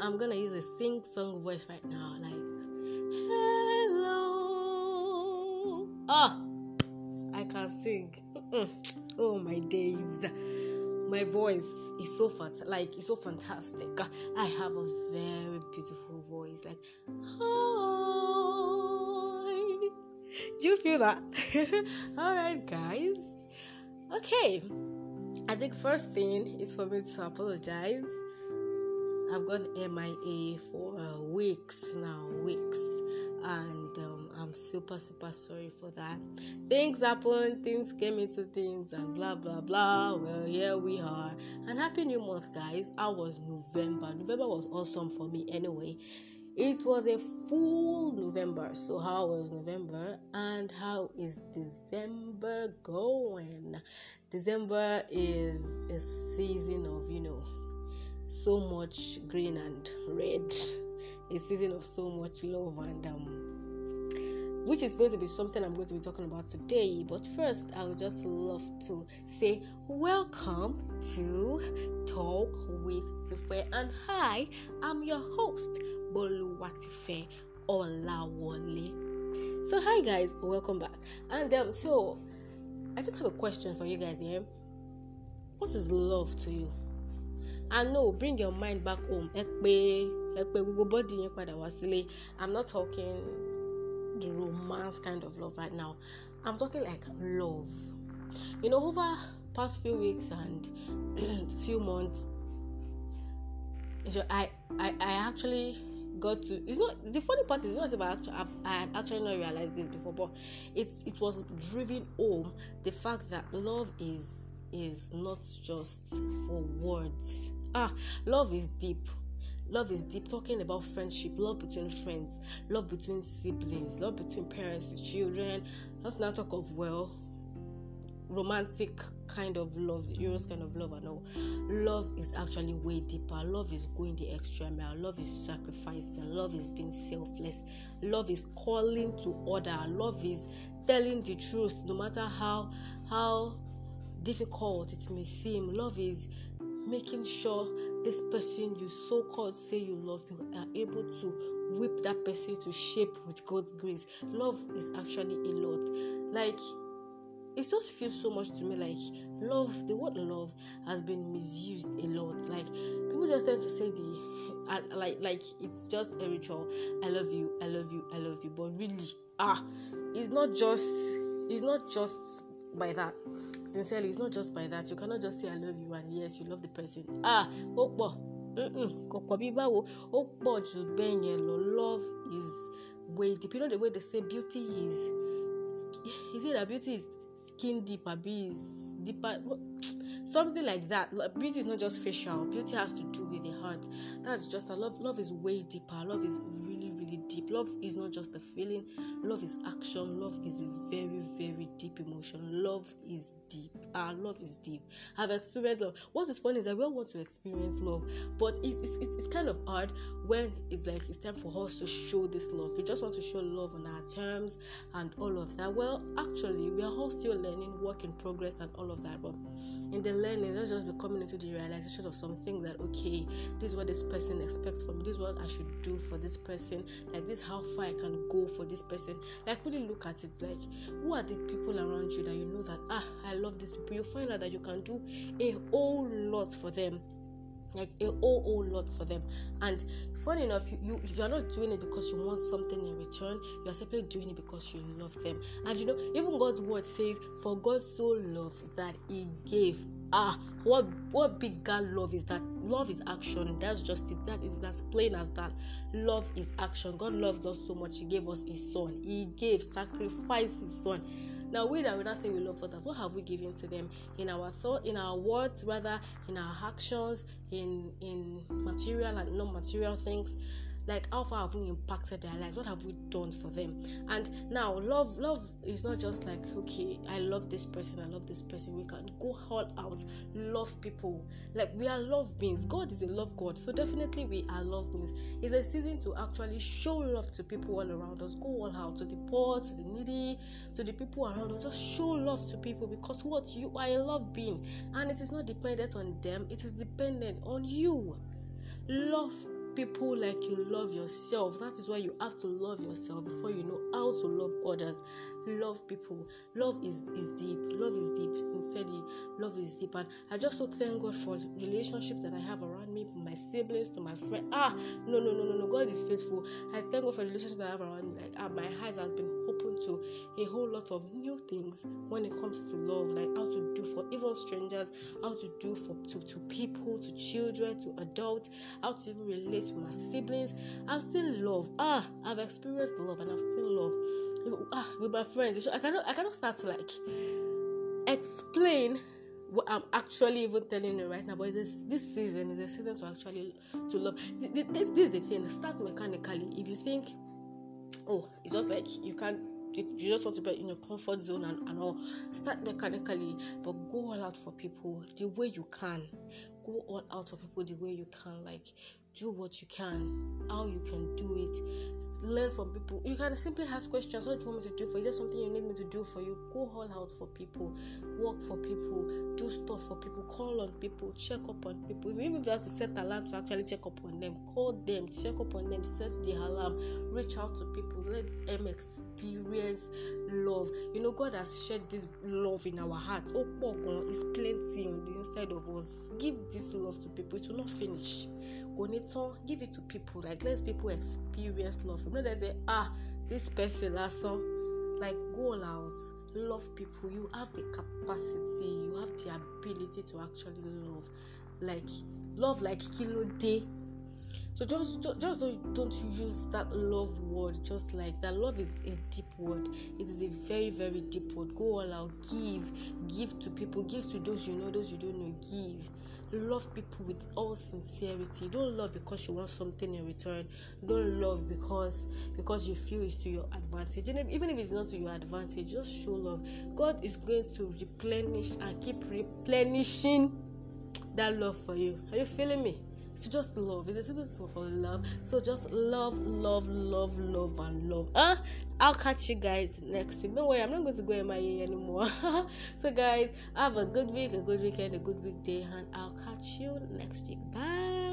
I'm gonna use a sing song voice right now, like hello. Ah, I can sing. oh my days, my voice is so fant- like it's so fantastic. I have a very beautiful voice, like hi. Do you feel that? All right, guys. Okay. I think first thing is for me to apologize. I've gone MIA for uh, weeks now, weeks, and um, I'm super super sorry for that. Things happen, things came into things, and blah blah blah. Well, here we are. And happy new month, guys. I was November. November was awesome for me anyway. It was a full November. So how was November and how is December going? December is a season of, you know, so much green and red. A season of so much love and um which is going to be something I'm going to be talking about today. But first, I would just love to say welcome to Talk with Tife. And hi, I'm your host, Boluwatife Olawole. So, hi guys, welcome back. And um, so I just have a question for you guys here. What is love to you? And no, bring your mind back home. I'm not talking the romance kind of love right now. I'm talking like love. You know, over past few weeks and few months, I I I actually got to. It's not the funny part is not about actually I had actually not realized this before, but it it was driven home the fact that love is is not just for words. Ah, love is deep. Love is deep, talking about friendship, love between friends, love between siblings, love between parents and children. Let's not talk of well, romantic kind of love, Eros kind of love, and all. Love is actually way deeper. Love is going the extra mile. Love is sacrificing. Love is being selfless. Love is calling to order. Love is telling the truth, no matter how how difficult it may seem. Love is making sure this person you so called say you love you are able to whip that person to shape with God's grace. Love is actually a lot. Like it just feels so much to me like love the word love has been misused a lot like people just tend to say the like like it's just a ritual i love you i love you i love you but really ah it's not just it's not just by that sincerely it's not just by that. You cannot just say i love you and yes you love the person. Ah ó pọ̀. Love is way deep. You know the way they say beauty is is it that beauty is skin deep abi is deeper? Something like that. Beauty is not just facial. Beauty has to do with the heart. That's just a love love is way deeper. Love is really really deep. Love is not just a feeling. Love is action. Love is a very very deep emotion. Love is deep. Our love is deep. I've experienced love. What is funny is that we all want to experience love but it, it, it, it's kind of hard when it's like it's time for us to show this love. We just want to show love on our terms and all of that. Well actually we are all still learning work in progress and all of that but in the learning let's just be coming into the realization of something that okay this is what this person expects from me. This is what i should do for this person. Like this how far i can go for this person. Like really look at it. Like who are the people around you that you know that ah i love these people. You find out that you can do a whole lot for them. Like a whole whole lot for them. And funny enough you, you you're not doing it because you want something in return. You're simply doing it because you love them. And you know even god's word says for god so loved that he gave ah what what bigger love is that? Love is action. That's just it. That is as plain as that. Love is action. God loves us so much. He gave us his son. He gave sacrifice his son. Now we that we not say we love others, what have we given to them? In our thought, in our words, rather in our actions, in in material and non-material things? Like how far have we impacted their lives? What have we done for them? And now love love is not just like okay i love this person i love this person. We can go all out love people. Like we are love beings. God is a love god. So definitely we are love beings. It's a season to actually show love to people all around us. Go all out to the poor to the needy to the people around us. Just show love to people because what? You are a love being. And it is not dependent on them. It is dependent on you. Love people like you love yourself. That is why you have to love yourself before you know how to love others. Love people. Love is, is deep. Love is deep. Sincerely, love is deep. And I just so thank God for relationships that I have around me, from my siblings to my friend. Ah, no, no, no, no, no. God is faithful. I thank God for the relationships that I have around me. Ah, my eyes has been open to a whole lot of new things when it comes to love, like how to do for strangers, how to do for to, to people, to children, to adults, how to even relate with my siblings. I've seen love. Ah, I've experienced love and I've seen love. Ah, with my friends. I cannot I cannot start to like explain what I'm actually even telling you right now. But this this season is a season to actually to love. This, this, this is the thing. Start mechanically. If you think, oh, it's just like you can't you just want to be in your comfort zone and, and all. Start mechanically but go all out for people the way you can. Go all out for people the way you can like do what you can how you can do it learn from people. You can simply ask questions. What do you want me to do for you? Is there something you need me to do for you? Go all out for people, work for people, do stuff for people, call on people, check up on people. Even if you have to set alarm to actually check up on them, call them, check up on them, set the alarm, reach out to people, let them experience love. You know, God has shed this love in our hearts. Oh, it's plenty on the inside of us. Give this love to people. It will not finish kò give it to people like let people experience love from no dey say ah this person lásán like go all out love people. You have the capacity you have the ability to actually love. Like love like kilo day so just just don't don't use that love word just like that. Love is a deep word. It is a very very deep word. Go all out. Give give to people. Give to those you know those you don't know. Give. Love people with all sincerity. Don't love because you want something in return. Don't love because because you feel it's to your advantage. And even if it's not to your advantage just show love. God is going to replenish and keep replenishing that love for you. Are you feeling me so just love. It's a simple for love. So just love, love, love, love, and love. Uh, I'll catch you guys next week. Don't worry, I'm not going to go MIA anymore. so guys, have a good week, a good weekend, a good weekday, and I'll catch you next week. Bye.